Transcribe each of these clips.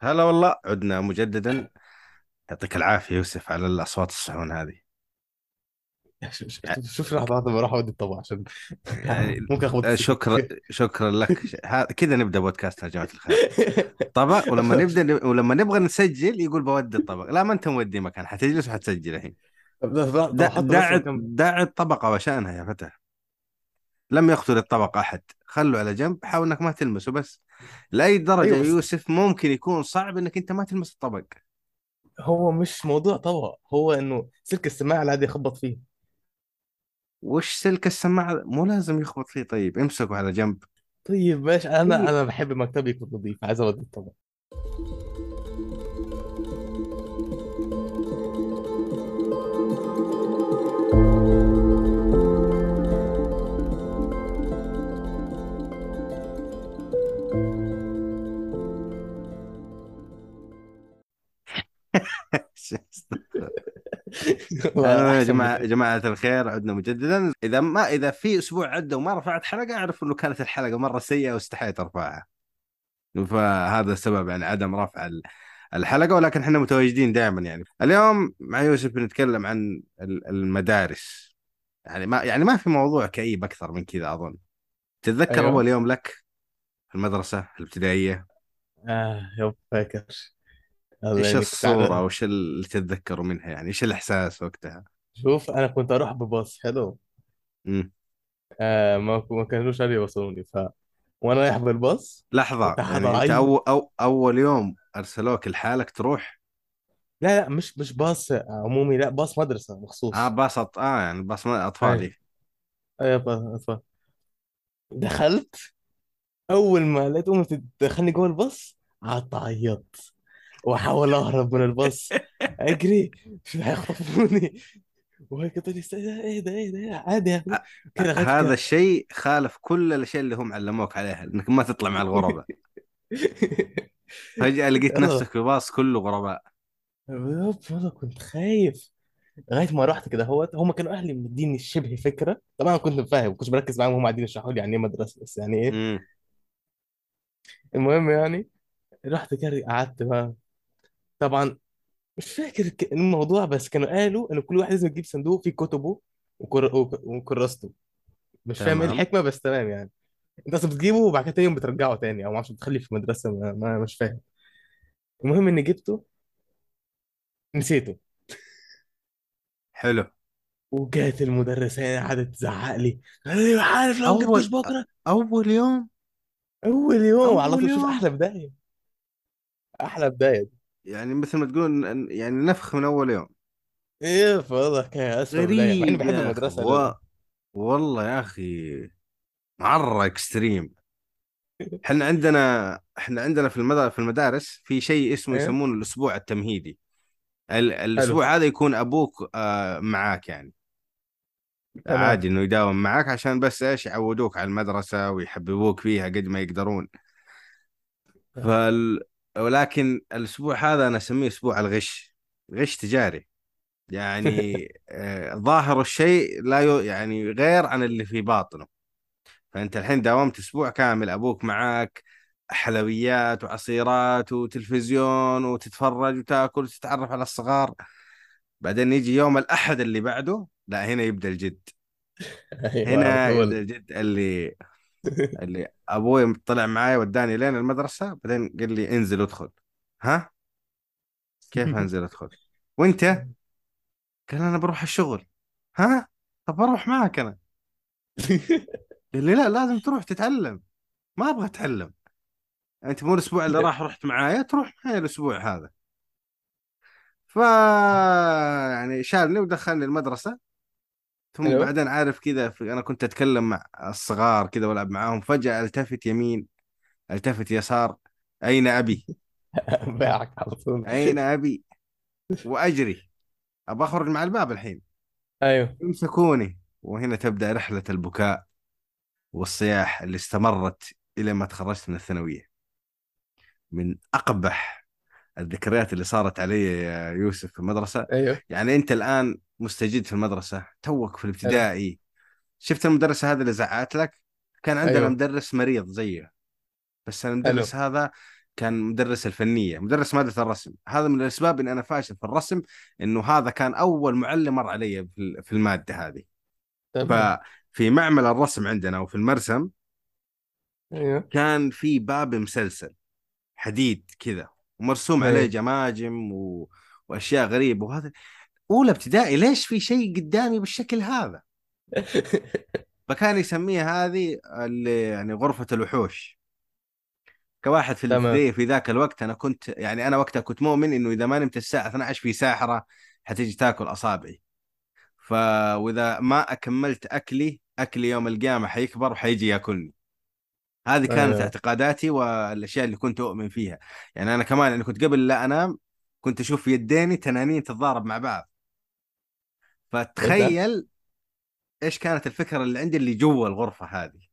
هلا والله عدنا مجددا. يعطيك العافية يوسف على الأصوات الصحون هذه. شوف لحظة واحدة بروح اودي الطبق عشان يعني ممكن اخبط السكر شكرا شكرا لك. كذا نبدأ بودكاست يا جماعة الخير. طبق ولما نبدأ ولما نبغى نسجل يقول بودي الطبق. لا ما أنت مودي مكان حتجلس وحتسجل الحين. طب دع حط بس دع مكان دع الطبق وشأنها يا فتى. لم يقتل الطبق أحد. خله على جنب حاول إنك ما تلمسه بس. أيوه يا بس يوسف ممكن يكون صعب إنك أنت ما تلمس الطبق. هو مش موضوع طبق هو إنه سلك السماعة العادي يخبط فيه. وش سلك السماعة؟ مو لازم يخبط فيه. طيب امسكه على جنب. طيب ماشي. أنا إيه. أنا بحب مكتبي يكون نظيف عايز أودي الطبق. يا يا بكتير جماعة الخير عدنا مجددا. إذا ما إذا في أسبوع عدى وما رفعت حلقة أعرف إنه كانت الحلقة مرة سيئة واستحيت أرفعها. فهذا السبب يعني عدم رفع ال- الحلقة ولكن إحنا متواجدين دائما يعني. اليوم مع يوسف بنتكلم عن ال- المدارس. يعني ما يعني ما في موضوع كئيب أكثر من كذا أظن. تتذكر أيوه. أول يوم لك في المدرسة الابتدائية؟ آه يب فاكر. كنت الصورة وإيش اللي تتذكره منها يعني؟ إيش الإحساس وقتها؟ شوف أنا كنت أروح بباص حلو. مم. آه ما ما كانوش قادرين يوصلوني ف وأنا رايح بالباص. لحظة كنت يعني هضعي أول أو أول يوم أرسلوك لحالك تروح؟ لا لا مش مش باص عمومي لا باص مدرسة مخصوص. باص آه يعني باص أيوه أطفالي أيوه. باص باص. دخلت أول ما لقيت أمي تدخلني جوه الباص قعدت اعيط وأحاول أهرب من الباص. أجري مش هيخطفوني؟ وهي لي "استنى، إيه ده إيه ده؟ عادي يا أخوي." آه آه كده لغايه هذا الشيء خالف كل الأشياء اللي هم علموك عليها إنك ما تطلع مع الغرباء. فجأة لقيت نفسك في باص كله غرباء. والله كنت خايف. لغاية ما رحت كده هو هم كانوا أهلي مديني شبه فكرة. طبعا كنت فاهم ما كنتش بركز معاهم هم قاعدين يشرحوا لي يعني إيه مدرسة بس يعني إيه. المهم يعني رحت كده قعدت بقى. طبعا مش فاكر ك- الموضوع بس كانوا قالوا ان كل واحد لازم يجيب صندوق فيه كتبه وكر... وك- وكراسته. مش فاهم إيه تمام. الحكمة بس تمام يعني. أنت أصلا بتجيبه وبعد كده تاني يوم بترجعه تاني أو معرفش بتخليه في المدرسة ما... ما مش فاهم. المهم إني جبته. نسيته. حلو. وجات المدرسة يعني قعدت تزعق لي. لي عارف لو جبتوش بكرة؟ أول يوم؟ أول يوم على أول طول شوف يوم؟ أحلى بداية. أحلى بداية. يعني مثل ما تقول يعني نفخ من أول يوم. إيه فوضى كان اسوء غريب بحب يا أخي المدرسة. و... والله يا أخي مرة اكستريم إحنا عندنا إحنا عندنا في المدارس في المدارس في شيء اسمه إيه. يسمونه الأسبوع التمهيدي. ال- حلو. الأسبوع هذا يكون أبوك آه، معاك يعني. تمام. عادي إنه يداوم معاك عشان بس إيش يعودوك على المدرسة ويحببوك فيها قد ما يقدرون. فال... ولكن الأسبوع هذا أنا أسميه أسبوع الغش غش تجاري. يعني آه، ظاهر الشيء لا. يعني غير عن اللي في باطنه. فأنت الحين داومت أسبوع كامل أبوك معاك حلويات وعصيرات وتلفزيون وتتفرج وتاكل وتتعرف على الصغار. بعدين يجي يوم الأحد اللي بعده لا هنا يبدأ الجد. على هنا يبدأ الجد اللي اللي أبوي طلع معاي وداني لين المدرسة بعدين قال لي انزل ادخل. ها؟ كيف انزل ادخل؟ وانت؟ قال أنا بروح الشغل. ها؟ طب بروح معك أنا. قال لي لا لازم تروح تتعلم. ما أبغى أتعلم. أنت مو الأسبوع اللي راح رحت معايا تروح معي الأسبوع هذا. ف يعني شالني ودخلني المدرسة. ثم حلو بعدين عارف كذا. أنا كنت أتكلم مع الصغار كذا وألعب معاهم فجأة ألتفت يمين ألتفت يسار أين أبي؟ باعك على طول. أين أبي؟ وأجري. ابى أخرج مع الباب الحين. أيوه. يمسكوني وهنا تبدأ رحلة البكاء والصياح اللي استمرت إلى ما تخرجت من الثانوية. من أقبح الذكريات اللي صارت علي يا يوسف في المدرسة. أيوه. يعني أنت الآن مستجد في المدرسة توك في الابتدائي. شفت المدرسة هذه اللي زعقت لك؟ كان عندنا أيوه. مدرس مريض زيه. بس المدرس هذا كان مدرس الفنية مدرس مادة الرسم. هذا من الأسباب اني أنا فاشل في الرسم إنه هذا كان أول معلم مر علي في المادة هذه. تمام. ففي معمل الرسم عندنا وفي المرسم أيوه. كان في باب مسلسل حديد كذا. ومرسوم عليه أيوه جماجم و... وأشياء غريبة. وهذا أولى ابتدائي ليش في شيء قدامي بالشكل هذا؟ فكان يسميها هذه اللي يعني غرفة الوحوش. كواحد في الابتدائي في ذاك الوقت أنا كنت يعني أنا وقتها كنت مؤمن إنه إذا ما نمت الساعة 12 في ساحرة حتيجي تاكل أصابعي. ف وإذا ما أكملت أكلي أكلي يوم القيامة حيكبر وحيجي يأكلني. هذه كانت أيوه اعتقاداتي والأشياء اللي كنت أؤمن فيها. يعني أنا كمان أنا كنت قبل لا أنام كنت أشوف يديني تنانين تتضارب مع بعض. ده؟ فتخيل إيش كانت الفكرة اللي عندي اللي جوا الغرفة هذه.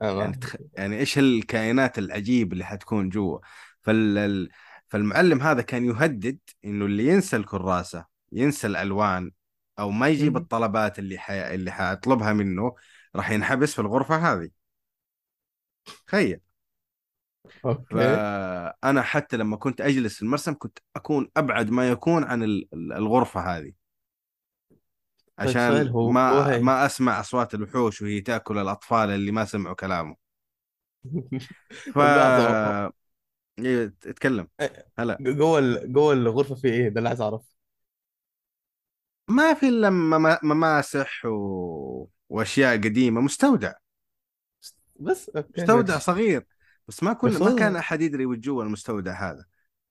يعني تمام تخ... يعني إيش الكائنات العجيبه اللي حتكون جوا. فال... ال- فالمعلم هذا كان يهدد إنه اللي ينسى الكراسة ينسى الألوان أو ما يجيب. الطلبات اللي ح... اللي حاطلبها منه راح ينحبس في الغرفة هذه. تخيل. فأنا حتى لما كنت أجلس في المرسم كنت أكون أبعد ما يكون عن ال- ال- الغرفة هذه. طيب عشان هو ما ما أسمع أصوات الوحوش وهي تأكل الأطفال اللي ما سمعوا كلامه. ف لحظة إيه، اتكلم هلا. جوه جوه الغرفة في إيه؟ ده اللي عايز أعرفه. ما في إلا مما- مماسح و... وأشياء قديمة مستودع. بس أوكي مستودع ماشي صغير. بس ما كل ما كان هو أحد يدري وش جوا المستودع هذا.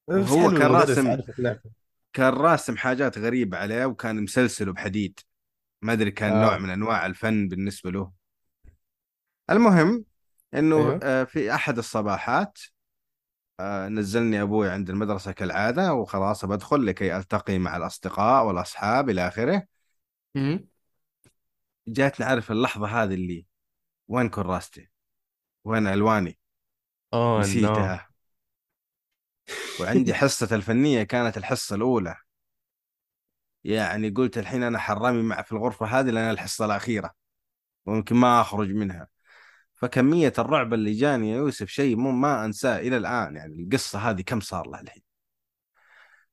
حلو كان راسم كان راسم حاجات غريبة عليه وكان مسلسله بحديد. ما أدري كان نوع آه. من أنواع الفن بالنسبة له. المهم إنه أيوه. آه، في أحد الصباحات آه، نزلني أبوي عند المدرسة كالعادة وخلاص بدخل لكي ألتقي مع الأصدقاء والأصحاب إلى آخره. جاتني عارف اللحظة هذه اللي وين كراستي وين ألواني. نو نسيتها. وعندي حصة الفنية كانت الحصة الأولى. يعني قلت الحين أنا حرامي مع في الغرفة هذه لأن الحصة الأخيرة. ويمكن ما أخرج منها. فكمية الرعب اللي جاني يا يوسف شيء مو ما أنساه إلى الآن. يعني القصة هذه كم صار لها الحين؟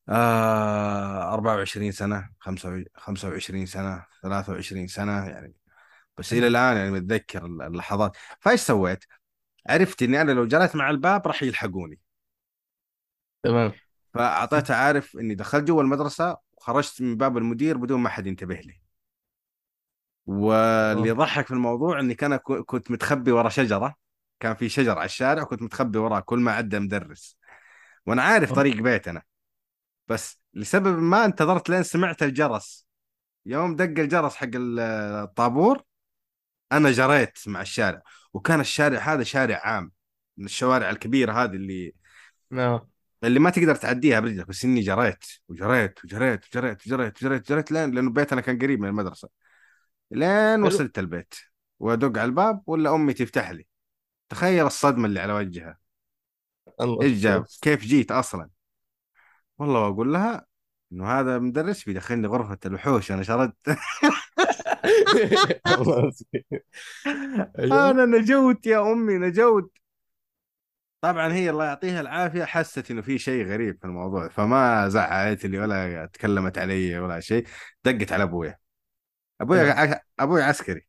آه 24 سنة 25 سنة 23 سنة يعني بس إلى الآن يعني متذكر اللحظات. فإيش سويت؟ عرفت إني أنا لو جريت مع الباب راح يلحقوني. تمام. فأعطيته عارف إني دخلت جوا المدرسة وخرجت من باب المدير بدون ما حد ينتبه لي. واللي يضحك في الموضوع إني كان كنت متخبي ورا شجرة. كان في شجر على الشارع وكنت متخبي وراه كل ما عدى مدرس. وأنا عارف طريق بيتنا بس لسبب ما انتظرت لين سمعت الجرس. يوم دق الجرس حق ال- الطابور أنا جريت مع الشارع. وكان الشارع هذا شارع عام من الشوارع الكبيرة هذه اللي آه اللي ما تقدر تعديها برجلك بس إني جريت وجريت وجريت وجريت وجريت وجريت وجريت لين لأنه بيتنا كان قريب من المدرسة. لين وصلت البيت وأدق على الباب ولا أمي تفتح لي. تخيل الصدمة اللي على وجهها. الله إيش جاب؟ كيف جيت أصلا؟ والله واقول لها إنه هذا مدرس بيدخلني غرفة الوحوش أنا شردت. أنا نجوت يا أمي نجوت. طبعا هي الله يعطيها العافية حست إنه في شيء غريب في الموضوع فما زعلت لي ولا تكلمت علي ولا شيء. دقت على ابويا ابويا أبوي عسكري.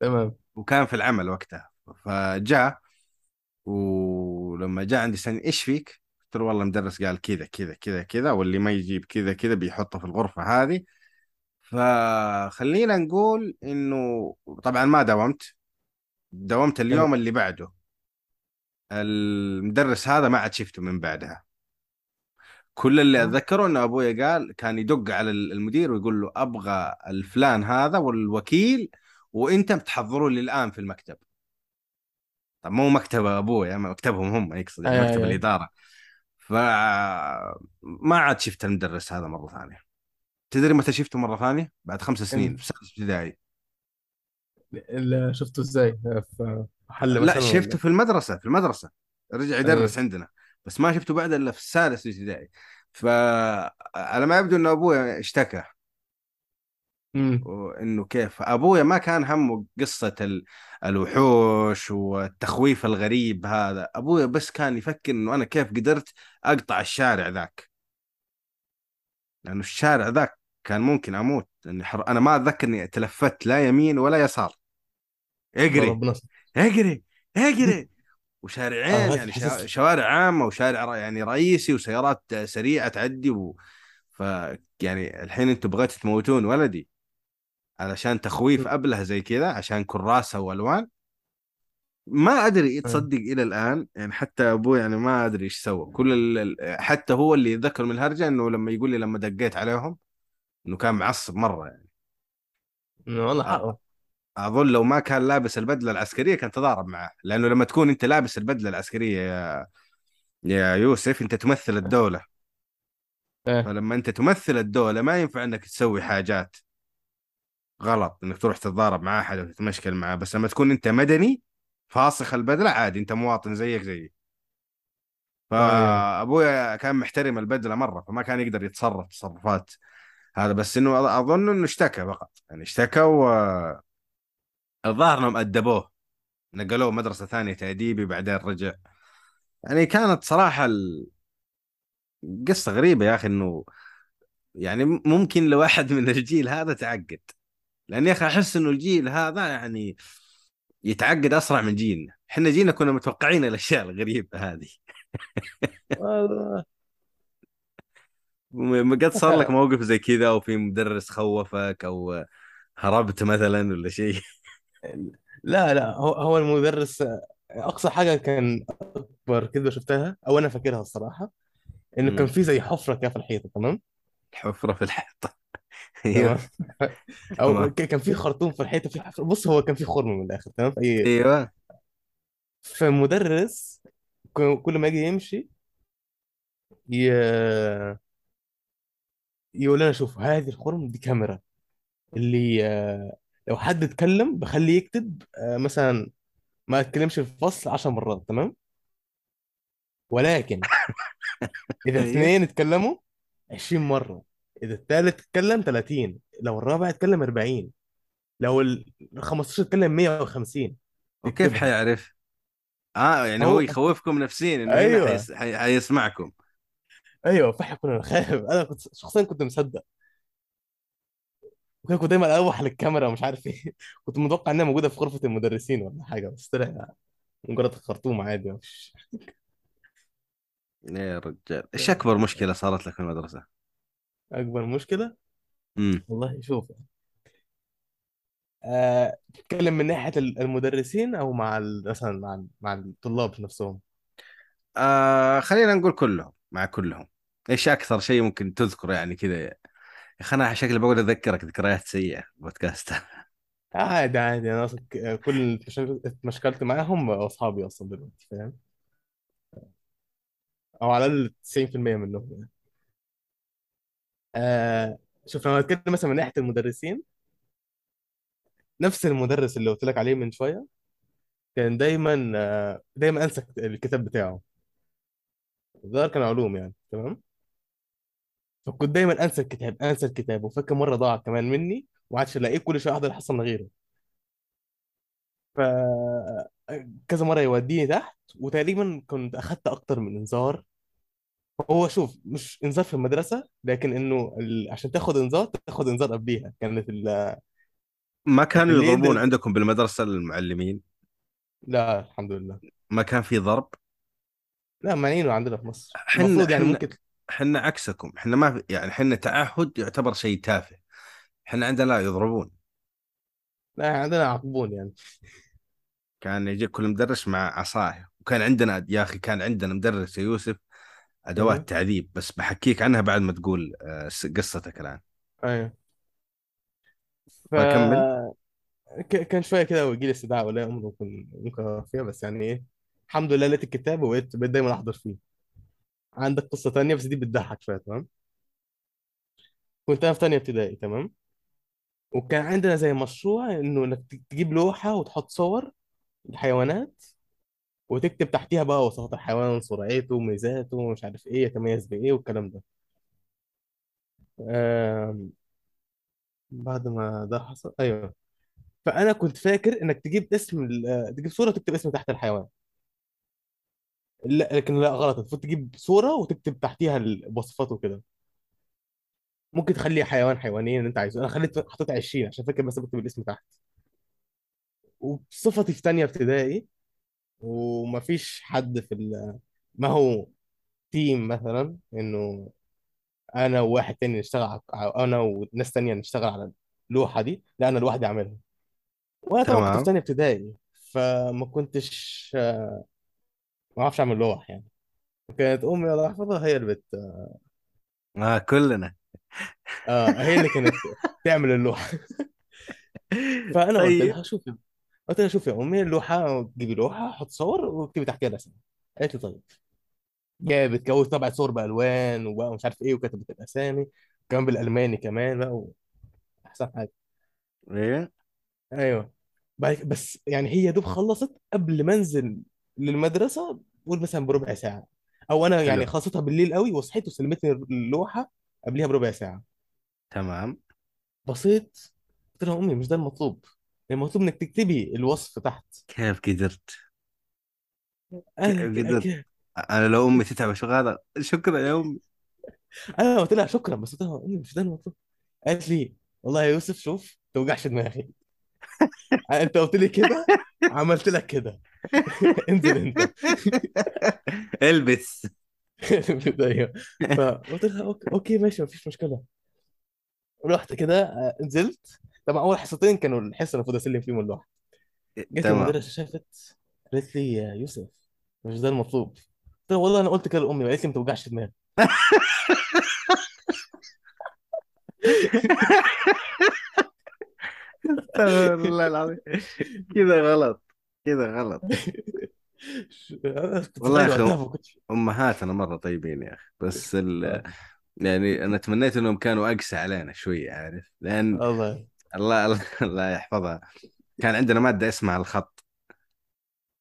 تمام. وكان في العمل وقتها. فجاء ولما جاء عندي سنة إيش فيك؟ قلت له والله مدرس قال كذا كذا كذا كذا واللي ما يجيب كذا كذا بيحطه في الغرفة هذه. فخلينا نقول إنه طبعا ما داومت داومت اليوم اللي بعده. المدرس هذا ما عاد شفته من بعدها. كل اللي أتذكره إنه ابويا قال كان يدق على المدير ويقول له أبغى الفلان هذا والوكيل وأنت بتحضروا لي الآن في المكتب. طب مو مكتب ابويا مكتبهم هم يقصد يعني أيوه مكتب أيوه الإدارة. ف ما عاد شفت المدرس هذا مرة ثانية. تدري متى شفته مرة ثانية؟ بعد خمس سنين في سادس ابتدائي. شفته إزاي؟ في محل لا شفته في المدرسة في المدرسة. رجع أيوه يدرس عندنا بس ما شفته بعد إلا في السادس ابتدائي. فعلى ما يبدو انه أبوي اشتكى. وانه كيف؟ ابويا ما كان همه قصة ال- الوحوش والتخويف الغريب هذا. ابويا بس كان يفكر إنه أنا كيف قدرت أقطع الشارع ذاك. لأنه الشارع ذاك كان ممكن أموت. إني حر... أنا ما أتذكر إني تلفت لا يمين ولا يسار. اجري. اجري اجري وشارعين يعني شا... شوارع عامة وشارع يعني رئيسي وسيارات سريعة تعدي و... ف يعني الحين أنتم بغيتوا تموتون ولدي. علشان تخويف أبله زي كذا عشان كراسة والوان ما أدري آه. تصدق إلى الآن يعني حتى أبوي يعني ما أدري إيش سوى. كل ال... ال- حتى هو اللي يتذكر من الهرجة إنه لما يقول لي لما دقيت عليهم إنه كان معصب مرة يعني. والله حقه. أظن لو ما كان لابس البدلة العسكرية كان تضارب معه. لأنه لما تكون أنت لابس البدلة العسكرية يا يا يوسف أنت تمثل الدولة. آه فلما أنت تمثل الدولة ما ينفع إنك تسوي حاجات غلط إنك تروح تتضارب مع أحد أو تتمشكل معاه بس لما تكون أنت مدني فاسخ البدلة عادي أنت مواطن زيك زيي. أيوه. فأبويا كان محترم البدلة مرة فما كان يقدر يتصرف تصرفات هذا بس إنه أظن إنه اشتكى فقط. يعني اشتكى والظاهر انهم أدبوه. نقلوه مدرسة ثانية تأديبي بعدين رجع. يعني كانت صراحة القصة غريبة يا أخي إنه يعني ممكن لو واحد من الجيل هذا تعقد. لأن يا أخي أحس إنه الجيل هذا يعني يتعقد أسرع من جيلنا. إحنا جينا كنا متوقعين الأشياء الغريبة هذه. قد صار لك موقف زي كذا أو في مدرس خوفك أو هربت مثلا ولا شيء؟ لا لا هو هو المدرس أقصى حاجة كان أكبر كذبة شفتها أو أنا فاكرها الصراحة إنه كان. في زي حفرة كده في الحيطة تمام؟ الحفرة في الحيطة. تمام؟ أيوه أو كان في خرطوم في الحيطة في حفرة بص هو كان في خرم من الآخر تمام؟ في أي أيوه. فمدرس كل ما يجي يمشي ي... يقول لنا شوف هذه الخرم دي كاميرا. اللي آه، لو حد اتكلم بخليه يكتب آه، مثلا ما اتكلمش في الفصل 10 مرات تمام؟ ولكن إذا أيوه. اثنين اتكلموا 20 مرة إذا الثالث اتكلم 30 لو الرابع اتكلم 40 لو ال 15 اتكلم 150 وكيف حيعرف؟ آه يعني هو هو يخوفكم نفسيا إنه هنا أيوه. حيس... حي... حيسمعكم. أيوه فاحنا كنا خايف أنا كنت شخصيا كنت مصدق. وكان كنت دايما أروح للكاميرا ومش عارف إيه. كنت متوقع إنها موجودة في غرفة المدرسين ولا حاجة بس طلع مجرد خرطوم عادي مش يا رجال. إيش أكبر مشكلة صارت لك في المدرسة؟ أكبر مشكلة؟ امم والله شوف. آه، تتكلم من ناحية المدرسين أو مع ال- مثلا مع ال- مع الطلاب نفسهم؟ آه خلينا نقول كلهم مع كلهم. إيش أكثر شيء ممكن تذكره يعني كذا؟ يا أخي أنا شكلي بقعد أذكرك ذكريات سيئة في البودكاست. عادي عادي. أنا كل اتمشكلت معاهم أصحابي أصلا دلوقتي فاهم؟ أو على الأقل 90% منهم يعني. آه شوف لما اتكلم مثلا من ناحية المدرسين نفس المدرس اللي قلت لك عليه من شوية كان دايما آه دايما أنسى الكتاب بتاعه. الظاهر كان علوم يعني تمام؟ فكنت دايما أنسى الكتاب أنسى الكتاب. وفاكر مرة ضاع كمان مني وما عادش الاقيه كل شوية أحضر من غيره. ف كذا مرة يوديني تحت وتقريبا كنت أخدت أكتر من إنذار. هو شوف مش إنذار في المدرسة لكن إنه ال... عشان تاخد إنذار تاخد إنذار قبليها. كانت ال... ما كانوا اللي يضربون ينزل عندكم بالمدرسة المعلمين؟ لا الحمد لله. ما كان في ضرب؟ لا مانعينه عندنا في مصر. حنا المفروض يعني ممكن حنا عكسكم حنا ما في يعني حنا تعهد يعتبر شيء تافه. حنا عندنا لا يضربون. لا عندنا يعاقبون يعني. كان يجي كل مدرس مع عصايه وكان عندنا يا أخي كان عندنا مدرس يا يوسف أدوات تعذيب بس بحكيك عنها بعد ما تقول آه، قصتك الآن. أيوه. ف ك- كان شوية كده ويجي لي استدعاء ولا أمر ممكن ممكن فيها بس يعني إيه الحمد لله لقيت الكتاب وبقيت بقيت دايما أحضر فيه. عندك قصة تانية بس دي بتضحك شوية تمام؟ كنت أنا في تانية ابتدائي تمام؟ وكان عندنا زي مشروع إنه إنك تجيب لوحة وتحط صور الحيوانات وتكتب تحتيها بقى وصفات الحيوان سرعته ميزاته مش عارف إيه يتميز بإيه والكلام ده. بعد ما ده حصل أيوه. فأنا كنت فاكر إنك تجيب اسم تجيب صورة وتكتب اسم تحت الحيوان. لا لكن لا غلط. المفروض تجيب صورة وتكتب تحتيها الوصفات وكده. ممكن تخلي حيوان حيوانين اللي انت عايزه. أنا خليت حطيت 20 عشان فاكر بس بكتب الاسم تحت. وبصفتي في تانية ابتدائي ومفيش حد في ال... ما هو تيم مثلا إنه أنا وواحد تاني نشتغل على أنا وناس تانية نشتغل على اللوحة دي. لا أنا لوحدي أعملها. وأنا طبعا كنت في تمام. تانية ابتدائي فما كنتش ما أعرفش اعمل لوح يعني. كانت امي الله يحفظها هي اللي بت آه كلنا. آه هي اللي كانت تعمل اللوحة. فأنا قلت طيب. لها شوفي قلت لها شوفي يا أمي اللوحة تجيبي لوحة حط صور واكتبي تحتها الاسم قالت لي طيب. جابت كوت طبعت صور بألوان وبقى مش عارف إيه وكتبت الأسامي. كمان بالألماني كمان بقى احسن حاجة. إيه؟ أيوه. بعد بس يعني هي يا دوب خلصت قبل ما أنزل للمدرسة قول مثلا بربع ساعة. أو أنا حلو. يعني خلصتها بالليل قوي وصحيت وسلمتني اللوحة قبلها بربع ساعة. تمام. بصيت قلت لها أمي مش ده المطلوب؟ المطلوب إنك تكتبي الوصف تحت. كيف قدرت؟ كيف أنا. قدرت؟ ك... أنا لو أمي تتعب الشغل هذا؟ شكرا يا أمي. أنا قلت لها شكرا. بس قلت لها أمي مش ده المطلوب؟ قالت لي والله يا يوسف شوف توجعش دماغي. انت قلت لي كده عملت لك كده. انزل انت. البس. أيوه. فقلت لها okay okay ماشي مفيش مشكلة. رحت كده آه، نزلت. طبعا أول حصتين كانوا الحصة اللي المفروض أسلم فيهم اللوحه جت تمام. المدرسة شافت قالت لي يا يوسف مش ده المطلوب. قلت لها والله أنا قلت كده لأمي قالت لي ما توجعش دماغي استغفر الله العظيم. كذا غلط كذا غلط. والله يا أخي امهاتنا مرة طيبين يا أخي بس ال... آه. يعني أنا تمنيت إنهم كانوا أقسى علينا شوية عارف؟ لأن الله الله الله الله يحفظها. كان عندنا مادة اسمها الخط.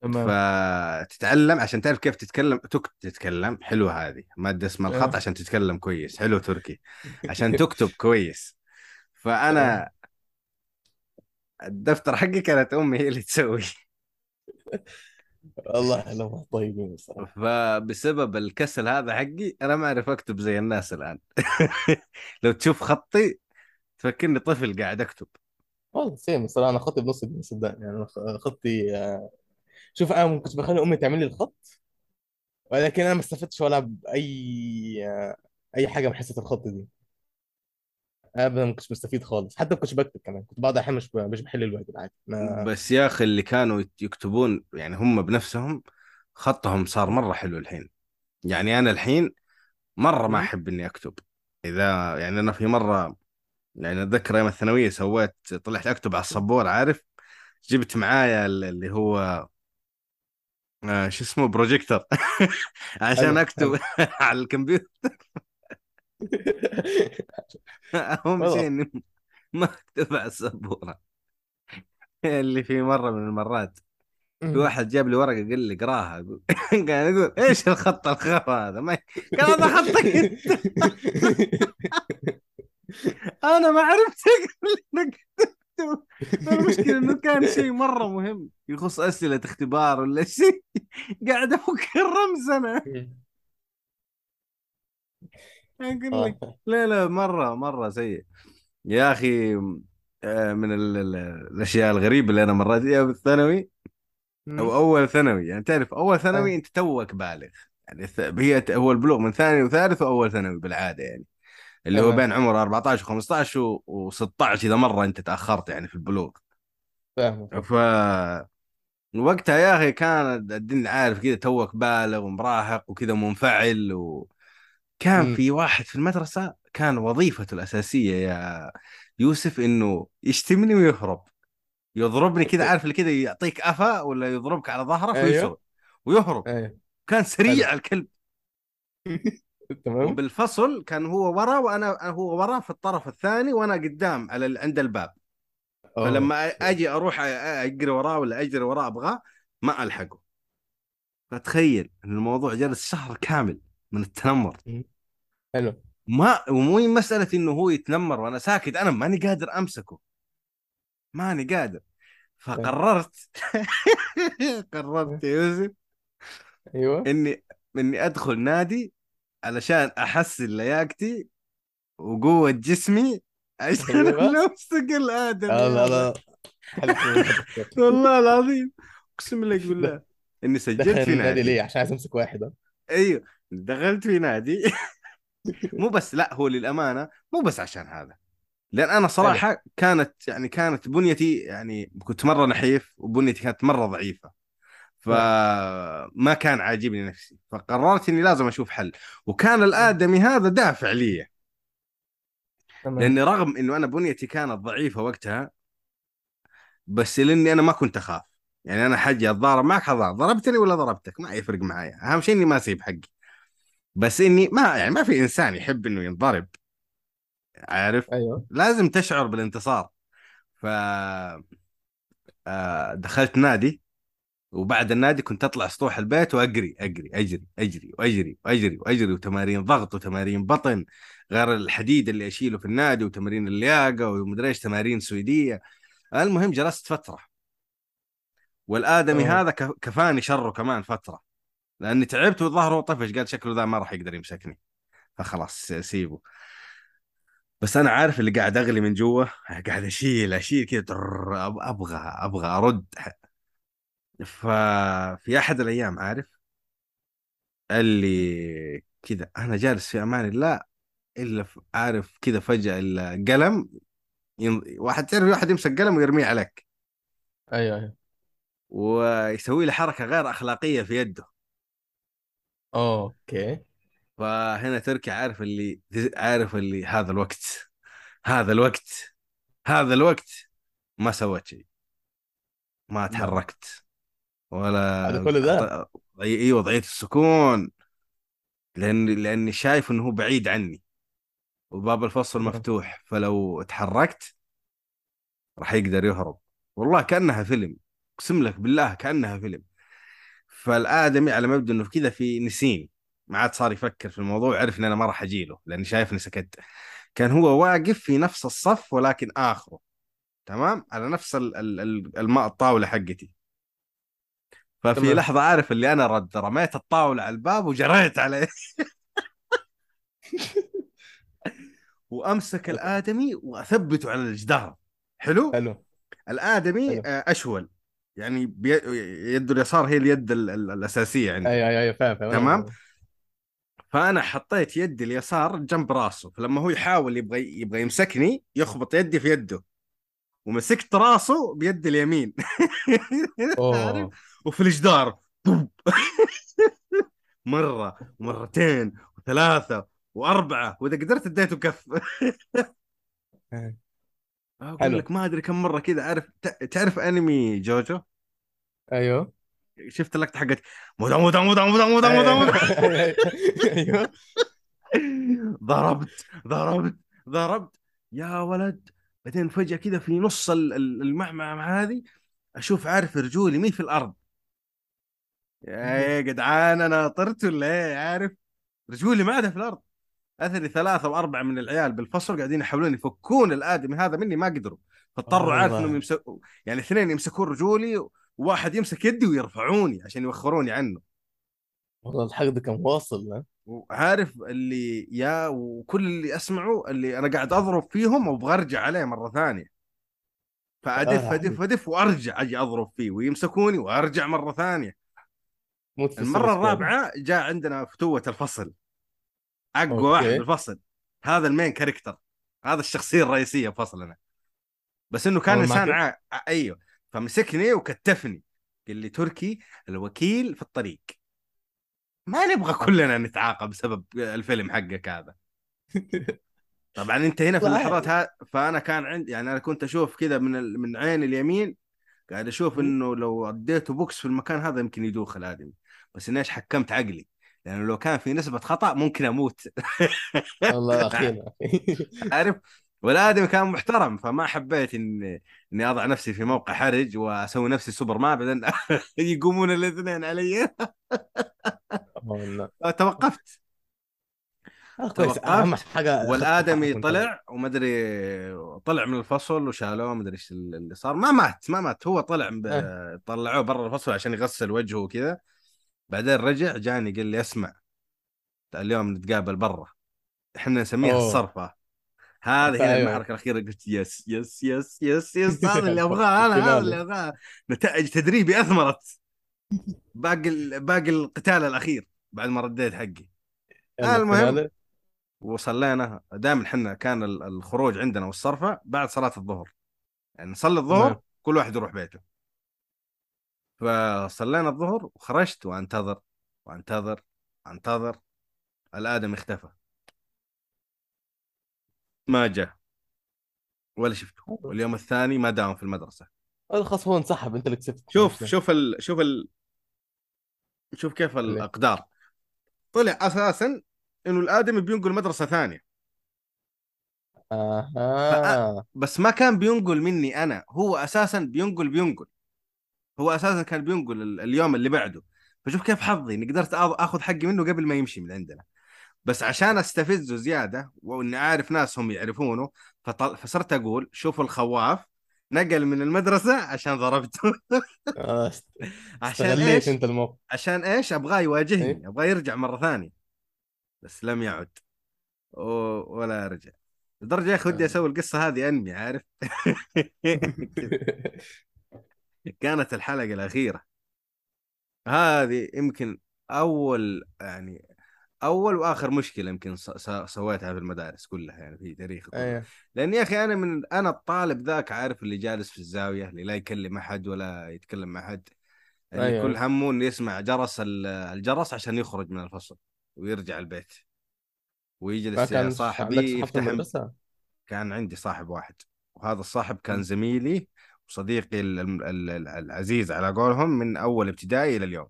تمام. فتتعلم عشان تعرف كيف تتكلم تك... تتكلم. حلو هذه. مادة اسمها الخط آه. عشان تتكلم كويس. حلو تركي. عشان تكتب كويس. فأنا الدفتر حقي كانت امي هي اللي تسوي. الله يعلمها طيبين الصراحة. فبسبب الكسل هذا حقي أنا ما أعرف أكتب زي الناس الآن. لو تشوف خطي تفكرني طفل قاعد أكتب. والله سيم الصراحة أنا خطي بنص جنيه صدقني. يعني أنا خطي آه، شوف أنا ما كنتش بخلي أمي تعمل لي الخط ولكن أنا ما استفدتش ولا بأي آه، أي حاجة من حصة الخط دي. ابدا ما كنتش مستفيد خالص. حتى ما كنتش بكتب كمان. كنت بعض الاحيان مش مش بحل الواجب عادي. ما بس يا أخي اللي كانوا يكتبون يعني هم بنفسهم خطهم صار مرة حلو الحين. يعني أنا الحين مرة ما? أحب إني أكتب. إذا يعني أنا في مرة يعني أتذكر أيام الثانوية سويت طلعت أكتب على السبوره عارف؟ جبت معايا ال- اللي هو آه شو اسمه بروجيكتور عشان حلو أكتب على الكمبيوتر. اهم شيء اني ما اكتب على السبورة. اللي في مرة من المرات في. واحد جاب لي ورقة قال لي اقراها. قال يقول إيش الخط الخرا هذا؟ ما قال هذا خطك انت أنا ما عرفت. المشكلة إنه كان شيء مرة مهم. يخص أسئلة اختبار ولا شيء. قاعد أفك الرمز أنا. أقول لك آه لا لا مرة مرة سيء. يا أخي آه، من ال- ال- الأشياء الغريبة اللي أنا مريت فيها بالثانوي. أو أول ثانوي. يعني تعرف أول ثانوي آه. أنت توك بالغ. يعني هي هو البلوغ من ثاني وثالث وأول ثانوي بالعادة يعني. اللي هو بين عمر 14 و15 و16 إذا مرة أنت تأخرت يعني في البلوغ. فاهم ف وقتها يا أخي كان الدنيا عارف كذا توك بالغ ومراهق وكذا منفعل وكان م. في واحد في المدرسة كان وظيفته الأساسية يا يوسف إنه يشتمني ويهرب. يضربني كذا عارف اللي كذا يعطيك قفا ولا يضربك على ظهرك ويسرق ويهرب. أيوه. كان سريع الكلب. تمام. وبالفصل كان هو ورا وأنا هو ورا في الطرف الثاني وأنا قدام على عند الباب. آه فلما أجي أروح أجري وراه ولا أجري وراه أبغاه ما ألحقه. فتخيل إن الموضوع جلس شهر كامل من التنمر. حلو. ما ومو مسألة إنه هو يتنمر وأنا ساكت أنا ماني قادر أمسكه. ماني قادر. فقررت قررت يا يوسف أيوه. إني إني أدخل نادي علشان أحسن لياقتي وقوة جسمي عشان أيوه. أمسك لا لا من حدك. والله العظيم. أقسم لك بالله إني سجلت في نادي. ليه؟ عشان عايز أمسك واحد ها؟ أيوه. دخلت في نادي. مو بس لا هو للأمانة مو بس عشان هذا. لأن أنا صراحة كانت يعني كانت بنيتي يعني كنت مرة نحيف وبنيتي كانت مرة ضعيفة. فما كان عاجبني نفسي. فقررت إني لازم أشوف حل. وكان الآدمي هذا دافع لي. لأني رغم إنه أنا بنيتي كانت ضعيفة وقتها بس لأني أنا ما كنت أخاف. يعني أنا حجي اتضارب معك حضارب ضربتني ولا ضربتك؟ ما يفرق معايا. أهم شيء إني ما أسيب حقي. بس إني ما يعني ما في إنسان يحب إنه ينضرب عارف؟ أيوه. لازم تشعر بالانتصار. ف آه، دخلت نادي وبعد النادي كنت أطلع سطوح البيت وأجري أجري أجري أجري وأجري وأجري وأجري وتمارين ضغط وتمارين بطن غير الحديد اللي أشيله في النادي وتمارين اللياقة ومدري إيش تمارين سويدية. المهم جلست فترة. والآدمي آه هذا كفاني شره كمان فترة. لأني تعبت وظهره طفش قال؟ شكله ذا ما راح يقدر يمسكني. فخلاص سيبه. بس أنا عارف اللي قاعد أغلي من جوا قاعد أشيل أشيل كذا أبغى أبغى أرد. ففي أحد الأيام عارف؟ قال لي كذا أنا جالس في أمان الله إلا عارف كذا فجأة القلم ين... واحد تعرف واحد يمسك قلم ويرميه عليك. أيوه أيوه. ويسوي له حركة غير أخلاقية في يده. okay. فهنا تركي عارف اللي عارف اللي هذا الوقت هذا الوقت هذا الوقت ما سويت شيء ما تحركت ولا هذا كل أعط- أيوه ضعيت السكون. لاني لأني شايف إنه هو بعيد عني وباب الفصل. مفتوح فلو تحركت راح يقدر يهرب. والله كأنها فيلم أقسم لك بالله كأنها فيلم. فالآدمي على مبدأ إنه كذا في نسيني ما عاد صار يفكر في الموضوع وعرف إن أنا ما راح أجيله لأني شايفني سكت. كان هو واقف في نفس الصف ولكن آخره. تمام؟ على نفس ال- ال- ال- الماء الطاولة حقتي. ففي تمام. لحظة عارف اللي أنا رد رميت الطاولة على الباب وجريت عليه. وأمسك الآدمي وأثبته على الجدار. حلو؟ حلو. الآدمي حلو. آه، أشول. يعني بي... يده اليسار هي اليد ال... ال... الأساسية عندي. أيوه أيوه أيوه فاهم. تمام؟ فأنا حطيت يدي اليسار جنب راسه فلما هو يحاول يبغى يبغى يمسكني يخبط يدي في يده ومسكت راسه بيد اليمين. وفي الجدار. مرة ومرتين وثلاثة وأربعة وإذا قدرت اديته كف. أقول لك ما أدري كم مرة كذا عارف ت- تعرف أنمي جوجو؟ أيوه. شفت اللقطة حقت مودا مودا مودا مودا مودا مودا مودا. أيوه. ضربت ضربت ضربت. يا ولد. بعدين فجأة كذا في نص ال- ال- المعمعة هذه أشوف عارف رجولي مين في الأرض. يا جدعان أنا طرت ولا إيه؟ عارف؟ رجولي ما عاد في الأرض. أثري ثلاثة وأربعة من العيال بالفصل قاعدين يحاولون يفكون الآدمي هذا مني ما قدروا. فاضطروا عارف إنهم والله. يمسكوا يعني اثنين يمسكون رجولي وواحد يمسك يدي ويرفعوني عشان يوخروني عنه. والله الحقد كان واصل؟ وعارف اللي يا وكل اللي أسمعه اللي أنا قاعد أضرب فيهم وابغى ارجع عليه مرة ثانية. فأدف آه أدف أدف وأرجع أجي أضرب فيه ويمسكوني وأرجع مرة ثانية. المرة الرابعة جاء عندنا فتوة الفصل. أقوى واحد okay بالفصل. هذا ال main character هذا الشخصية الرئيسية في فصلنا بس إنه كان إنسان ع... أيوه. فمسكني وكتفني. قال لي تركي الوكيل في الطريق. ما نبغى كلنا نتعاقب بسبب الفيلم حقك هذا. طبعا أنت هنا في اللحظات ها فأنا كان عندي يعني أنا كنت أشوف كذا من ال... من عين اليمين قاعد أشوف إنه لو أديته بوكس في المكان هذا يمكن يدوخ الآدمي. بس اني إيش حكمت عقلي. لأنه لو كان في نسبة خطأ ممكن أموت. والله اخينا عارف؟ والآدمي كان محترم فما حبيت ان إني أضع نفسي في موقع حرج وأسوي نفسي سوبر مان بعدين يقومون الاثنين علي. توقفت. آه كويس. أهم حاجة اخذت والآدمي حقك وانت طلع طلع من الفصل وشالوه مدري إيش اللي صار. ما مات ما مات. هو طلع آه. ب... طلعوه برا الفصل عشان يغسل وجهه وكذا. بعدين رجع جاني قال لي اسمع اليوم نتقابل برا. إحنا نسميها أوه. الصرفة. هذه هنا أيوه. المعركة الأخيرة. قلت yes yes yes yes yes هذا اللي أبغاه أنا هذا اللي أبغاه. نتائج تدريبي أثمرت. باقي ال- باقي القتال الأخير بعد ما رديت حقي. يلا المهم وصلينا. دائما إحنا كان ال- الخروج عندنا والصرفة بعد صلاة الظهر. يعني نصلي الظهر تمام كل واحد يروح بيته. فصلينا الظهر وخرجت وانتظر وانتظر انتظر الآدم اختفى. ما جاء ولا شفته. واليوم الثاني ما داوم في المدرسة. الخصم هو انسحب انت اللي كسبت. شوف شوف ال... شوف ال... شوف كيف اللي الأقدار. طلع أساسا إنه الآدمي بينقل مدرسة ثانية. فأ... أها بس ما كان بينقل مني أنا هو أساسا بينقل بينقل. هو أساسا كان بينقل ال... اليوم اللي بعده. فشوف كيف حظي إني قدرت آخذ حقي منه قبل ما يمشي من عندنا. بس عشان أستفزه زيادة وإني عارف ناس هم يعرفونه فطل... فصرت أقول شوفوا الخواف نقل من المدرسة عشان ضربته. آه، عشان إيش؟ أنت الموقف. عشان إيش؟ أبغاه يواجهني أبغاه يرجع مرة ثانية. بس لم يعد. و... ولا رجع لدرجة يا أخي ودي آه. أسوي القصة هذه أنمي عارف؟ كانت الحلقة الأخيرة. هذه يمكن أول يعني أول وآخر مشكلة يمكن سويتها في المدارس كلها يعني في تاريخي كله إيه لأن يا أخي أنا من أنا الطالب ذاك عارف اللي جالس في الزاوية اللي لا يكلم أحد ولا يتكلم مع أحد. اللي كل أيوه همه إنه يسمع جرس ال- الجرس عشان يخرج من الفصل ويرجع البيت. ويجلس صاحبي يفتح كان عندي صاحب واحد وهذا الصاحب كان. زميلي ال- العزيز على قولهم من أول ابتدائي إلى اليوم.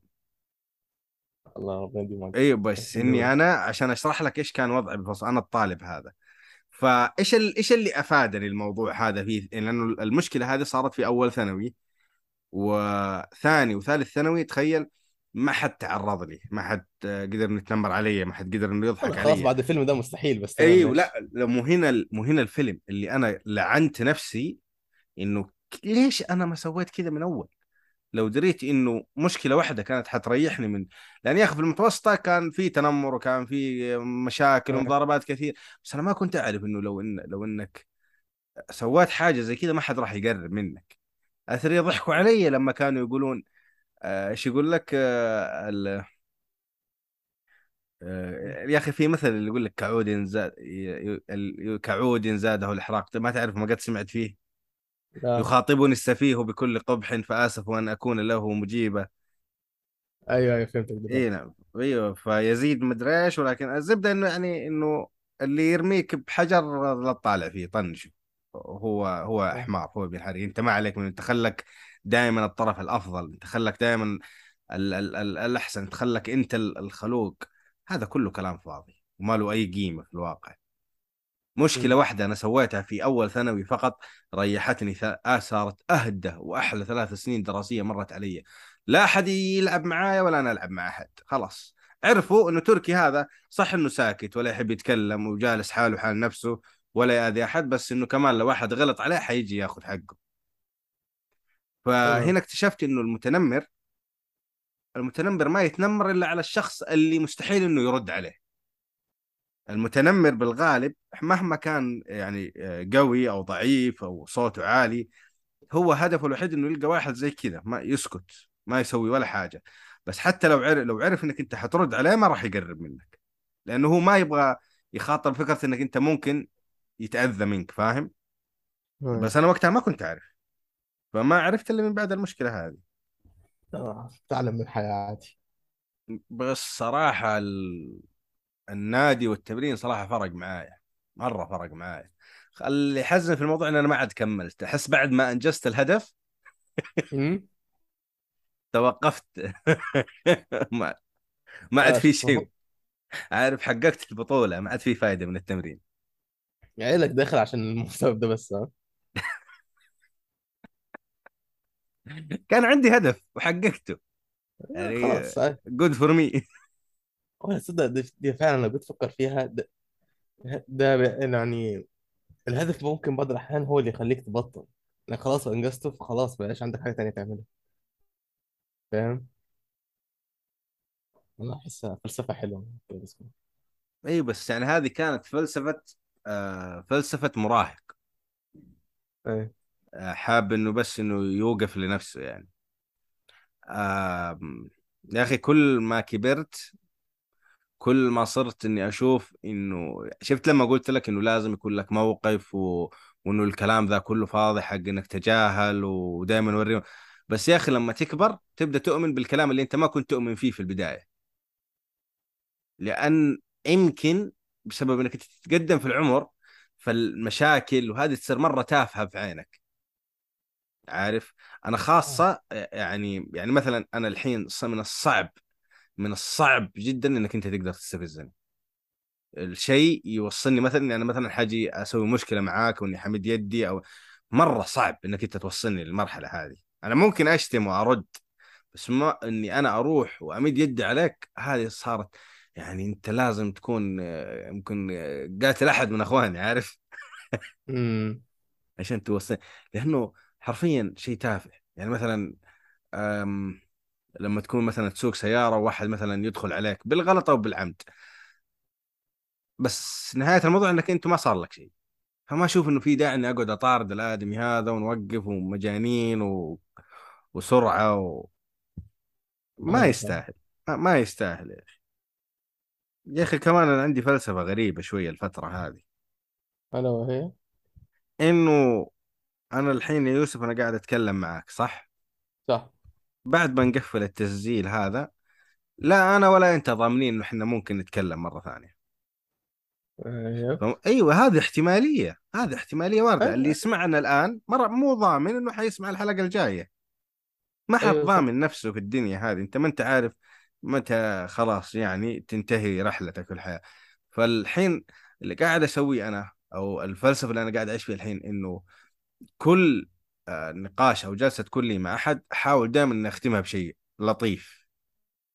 الله ربنا يديمك أيوه بس إني أنا عشان أشرح لك إيش كان وضعي بالفصل أنا الطالب هذا. فإيش ال... إيش اللي أفادني الموضوع هذا فيه؟ لأنه المشكلة هذه صارت في أول ثانوي وثاني وثالث ثانوي تخيل ما حد تعرض لي ما حد قدر انه يتنمر علي ما حد قدر إنه يضحك خلاص علي. بعد الفيلم ده مستحيل بس أيوه لا مو هنا مو هنا الفيلم اللي أنا لعنت نفسي إنه ليش أنا ما سويت كذا من أول؟ لو دريت إنه مشكلة واحدة كانت حتريحني من لأن يا أخي في المتوسطة كان في تنمر وكان في مشاكل إيه ومضاربات كثير بس أنا ما كنت أعرف إنه لو ان لو إنك سويت حاجة زي كذا ما حد راح يقرب منك. اثري ضحكوا علي لما كانوا يقولون آه، إيش يقول لك آه، ال- آه، يا أخي في مثل اللي يقول لك كعود زاد ي- ي- ال- كعود زاده الإحراق ما تعرف ما قد سمعت فيه؟ لا. يخاطبني السفيه بكل قبح فآسف ان أكون له مجيبا أيوه أيوه فهمتك اي نعم. أيوه فيزيد مدري إيش ولكن الزبدة إنه يعني إنه اللي يرميك بحجر لا تطالع فيه طنشه هو هو حمار هو ابن حريق أنت ما عليك من أنت خلك دائما الطرف الأفضل. أنت خلك دائما ال ال ال الأحسن. أنت خلك أنت ال- الخلوق. هذا كله كلام فاضي وما له أي قيمة في الواقع. مشكلة. واحدة أنا سويتها في أول ثانوي فقط ريحتني. آه صارت أهدى وأحلى ثلاث سنين دراسية مرت علي لا أحد يلعب معايا ولا أنا ألعب مع أحد خلاص عرفوا إنه تركي هذا صح إنه ساكت ولا يحب يتكلم وجالس حاله حال نفسه ولا يأذي أحد بس إنه كمان لو واحد غلط عليه حيجي ياخذ حقه فهنا اكتشفت إنه المتنمر المتنمر ما يتنمر إلا على الشخص اللي مستحيل إنه يرد عليه المتنمر بالغالب مهما كان يعني آه، قوي أو ضعيف أو صوته عالي هو هدفه الوحيد إنه يلقى واحد زي كذا ما يسكت ما يسوي ولا حاجة. بس حتى لو عرف لو عرف إنك أنت حترد عليه ما راح يقرب منك لأنه هو ما يبغى يخاطر فكرة إنك أنت ممكن يتأذى منك فاهم؟ تمام بس أنا وقتها ما كنت عارف فما عرفت إلا من بعد المشكلة هذه. تعلم من حياتي. بس صراحة ال... النادي والتمرين صراحة فرق معايا مرة فرق معايا. اللي يحزن في الموضوع إن أنا ما عاد كملت أحس بعد ما أنجزت الهدف. توقفت. ما ما عاد في شيء. عارف حققت البطولة ما عاد في فايدة من التمرين. عيلك داخل عشان المسبب ده بس ها؟ كان عندي هدف وحققته. آه، يعني خلاص. good for me تصدق دي, فعلا لو بتفكر فيها ده, ده يعني الهدف ممكن بعض الأحيان هو اللي يخليك تبطل. إنك خلاص أنجزته فخلاص بقاش عندك حاجة تانية تعملها. فاهم؟ أنا أحسها فلسفة حلوة. اي بس يعني هذه كانت فلسفة آه فلسفة مراهق. أي آه حاب إنه بس إنه يوقف لنفسه يعني. آه يا أخي كل ما كبرت كل ما صرت إني أشوف إنه شفت لما قلت لك إنه لازم يكون لك موقف و... وإنه الكلام ذا كله فاضي حق إنك تجاهل ودائما نوريهم بس يا أخي لما تكبر تبدأ تؤمن بالكلام اللي أنت ما كنت تؤمن فيه في البداية. لأن يمكن بسبب إنك تتقدم في العمر فالمشاكل وهذه تصير مرة تافهة في عينك. عارف؟ أنا. خاصة يعني يعني مثلا أنا الحين من الصعب من الصعب جدا إنك أنت تقدر تستفزني الشيء يوصلني مثلا اني أنا مثلا حاجي أسوي مشكلة معاك وإني حمد يدي أو مرة صعب إنك أنت توصلني للمرحلة هذه. أنا ممكن أشتم وأرد بس ما إني أنا أروح وأمد يدي عليك هذه صارت يعني أنت لازم تكون يمكن آه، قاتل أحد من إخواني عارف؟ عشان توصل لأنه حرفيا شيء تافه. يعني مثلا أم... لما تكون مثلا تسوق سيارة وواحد مثلا يدخل عليك بالغلط أو بالعمد. بس نهاية الموضوع إنك أنت ما صار لك شيء. فما أشوف إنه في داعي إني أقعد أطارد الآدمي هذا ونوقف ومجانين و... وسرعة و... ما أيوة. يستاهل. ما, يستاهل يا أخي. يا أخي كمان أنا عندي فلسفة غريبة شوية الفترة هذه. ألا وهي؟ إنه أنا الحين يا يوسف أنا قاعد أتكلم معك صح؟ صح. بعد ما نقفل التسجيل هذا لا أنا ولا أنت ضامنين إنه إحنا ممكن نتكلم مرة ثانية. فم... أيوه هذه احتمالية هذه احتمالية واردة. اللي أيوة يسمعنا الآن مرة مو ضامن إنه حيسمع الحلقة الجاية. ما حد أيوة ضامن نفسه في الدنيا هذه. أنت ما أنت عارف متى خلاص يعني تنتهي رحلتك في الحياة. فالحين اللي قاعد أسويه أنا أو الفلسفة اللي أنا قاعد أعيش فيها الحين إنه كل نقاش أو جلسة تكون لي مع أحد أحاول دائما إني أختمها بشيء لطيف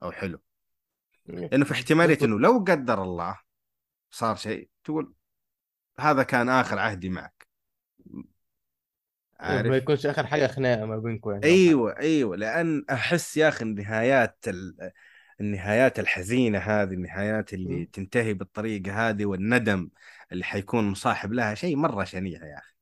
أو حلو. لأنه في احتمالية تظبط إنه لو قدر الله صار شيء تقول هذا كان آخر عهدي معك. ما عارف؟ يكونش آخر حاجة خناقة ما بينكم يعني. أيوه أيوه لأن أحس يا أخي النهايات ال... النهايات الحزينة هذه النهايات اللي أمم تنتهي بالطريقة هذه والندم اللي حيكون مصاحب لها شيء مرة شنيع يا أخي.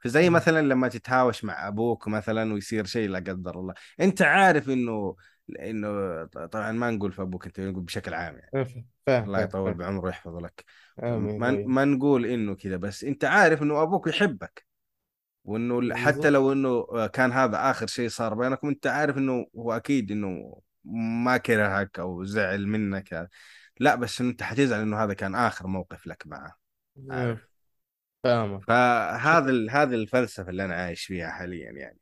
فزي. مثلا لما تتهاوش مع أبوك مثلا ويصير شيء لا قدر الله. أنت عارف إنه إنه طبعا ما نقول في أبوك أنت نقول بشكل عام يعني. فاهم فاهم الله يطول. بعمره ويحفظه لك. ما ما نقول إنه كذا بس أنت عارف إنه أبوك يحبك. وإنه حتى لو إنه كان هذا آخر شيء صار بينكم أنت عارف إنه هو أكيد إنه ما كرهك أو زعل منك. لا بس أنت حتزعل إنه هذا كان آخر موقف لك معه. أمم. عارف. فاهمك. فهذا ال- هذه الفلسفة اللي أنا عايش فيها حاليا يعني.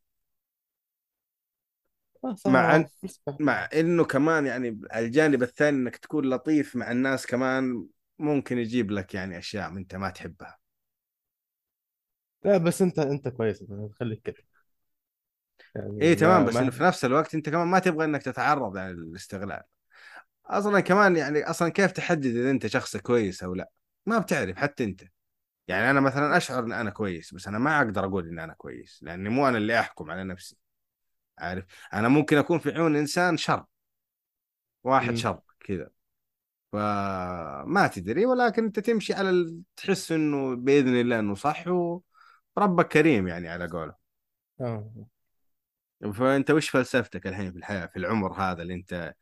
آه مع أن مع إنه كمان يعني الجانب الثاني إنك تكون لطيف مع الناس كمان ممكن يجيب لك يعني أشياء أنت ما تحبها. لا بس أنت أنت كويس خليك كده. يعني إيه تمام ما بس إنه ما في نفس الوقت أنت كمان ما تبغى إنك تتعرض يعني للاستغلال أصلا كمان يعني أصلا كيف تحدد إذا أنت شخص كويس أو لا؟ ما بتعرف حتى أنت. يعني أنا مثلا أشعر إن أنا كويس بس أنا ما أقدر أقول إن أنا كويس لأني مو أنا اللي أحكم على نفسي عارف؟ أنا ممكن أكون في عيون إنسان شر واحد أمم. شر كذا. فما تدري ولكن أنت تمشي على ال... تحس إنه بإذن الله إنه صح وربك كريم يعني على قوله. آه. فأنت وش فلسفتك الحين في الحياة في العمر هذا اللي أنت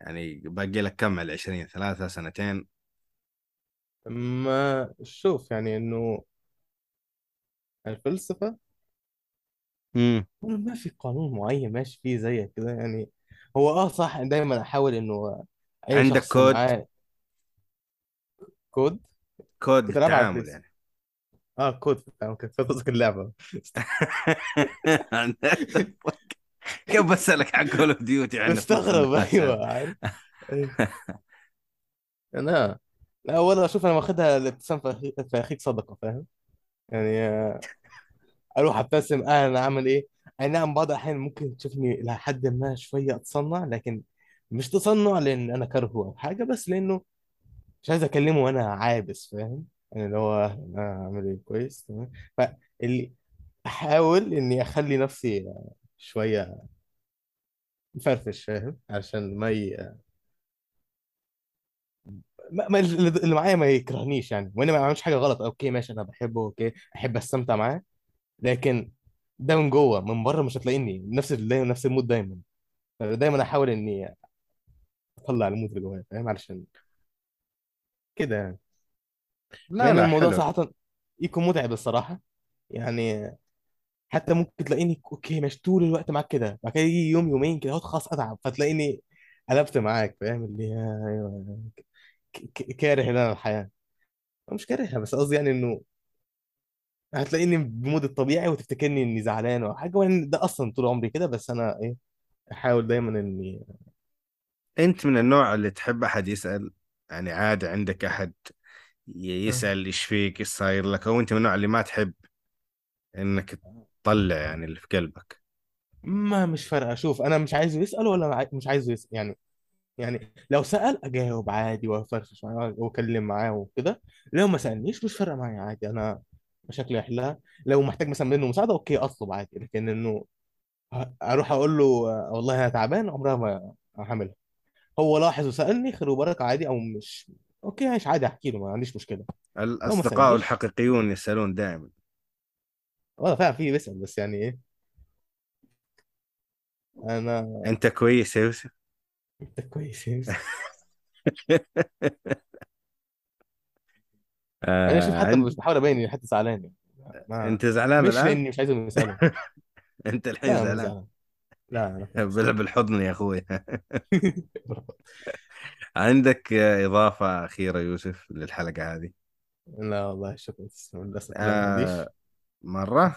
يعني باقي لك كم على العشرين ثلاثة سنتين؟ ما شوف يعني إنه الفلسفة امم ما في قانون معين ماشي فيه زيك كده يعني. هو آه صح دايما أحاول إنه أي عندك شخص كود؟ معاه كود؟ كود كنت ألعب على للتعامل يعني. آه كود في التعامل كنت قصدك اللعبة. كيف بسألك عن كول اوف ديوتي إحنا في مستغرب أيوه عارف. أيوة. أنا لا والله أشوف أنا واخدها الابتسام في أخيك صدقة فاهم؟ يعني آه، أروح أبتسم آه أنا عامل إيه؟ أي نعم بعض الأحيان ممكن تشوفني لحد ما شوية أتصنع لكن مش تصنع لأن أنا كارهه أو حاجة بس لأنه مش عايز أكلمه وأنا عابس فاهم؟ يعني اللي هو أنا عامل إيه؟ كويس تمام؟ فاللي أحاول إني أخلي نفسي شوية مفرفش فاهم؟ عشان ما ي... ما ما اللي معايا ما يكرهنيش يعني. وأنا ما بعملش حاجة غلط. okay ماشي أنا بحبه okay أحب أستمتع معاه. لكن ده من جوه من بره مش هتلاقيني. نفس نفس ال mood دايما. دايما أحاول إني أطلع ال mood اللي جوايا فاهم؟ علشان كده يعني. لا لأن لا الموضوع حلو. صراحة يكون متعب الصراحة. يعني حتى ممكن تلاقيني okay مش طول الوقت معاك كده. بعد كده يجي يوم يومين كده هو خلاص أتعب. فتلاقيني قلبت معاك فاهم؟ اللي هي أيوه كاره أنا الحياة. مش كارهها بس قصدي يعني إنه هتلاقيني بمود الطبيعي وتفتكرني إني زعلان أو حاجة وإن ده أصلا طول عمري كده بس أنا إيه أحاول دايما إني أنت من النوع اللي تحب أحد يسأل؟ يعني عادي عندك أحد ي- يسأل إيش فيك إيش صاير لك؟ أو أنت من النوع اللي ما تحب إنك تطلع يعني اللي في قلبك؟ ما مش فارقة. شوف أنا مش عايزه يسأل ولا مش عايزه يسال يعني يعني لو سأل أجاوب عادي وأفرفش معاه وأتكلم معاه وكده. لو ما سألنيش مش فارقه معايا عادي أنا مشاكلي أحلها. لو محتاج مثلا منه مساعدة okay أطلب عادي لكن إنه ه- أروح أقول له والله أنا تعبان عمرها ما هعملها. هو لاحظ وسألني خير وبركه عادي أو مش okay عايش عادي أحكي له ما عنديش الأصدقاء سألنيش الحقيقيون يسألون دائما ولا فعلا في بيسأل بس يعني إيه؟ أنا أنت كويس يا يوسف؟ انت كويس يا يوسف أنا شوف آه حتى عند... مش بحاول أبين اني حتى زعلان يعني. ما أنت زعلان مش الآن؟ لاني مش عايزهم يسالوا أنت الحين لا مش زعلان. زعلان. لا أنا كويس بال- بالحضن يا أخوي. عندك آه، إضافة أخيرة يوسف للحلقة هذه؟ لا والله شكرا تسلم. للأسف لا ما آه عنديش. مرة؟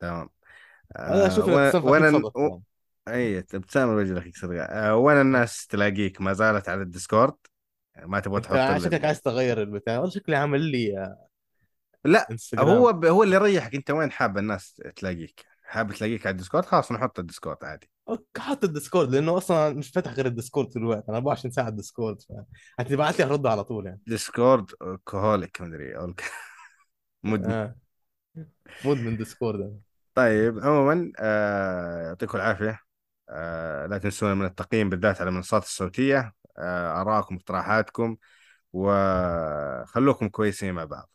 تمام. أنا آه و... في اخيك وأنا. يعني اي ابتسام الوجه اخيك صدق آه وين الناس تلاقيك؟ ما زالت على الديسكورد؟ ما تبغى تحط. شكلك عايز تغير البتاع. والله شكلي عامل لي آه، لا انستغرام هو ب... هو اللي يريحك. انت وين حاب الناس تلاقيك؟ حاب تلاقيك على الديسكورد؟ خلاص نحط الديسكورد عادي. أوكي، حط الديسكورد لأنه أصلا مش فاتح غير الديسكورد طول الوقت. أنا 24 ساعة الديسكورد هتبعت لي هرد على طول يعني. ديسكورد holic مدري مدمن. آه. مدمن Discord. طيب عموما آه يعطيكم العافية. آه لا تنسون من التقييم بالذات على المنصات الصوتية. آه آراءكم واقتراحاتكم وخلوكم كويسين مع بعض.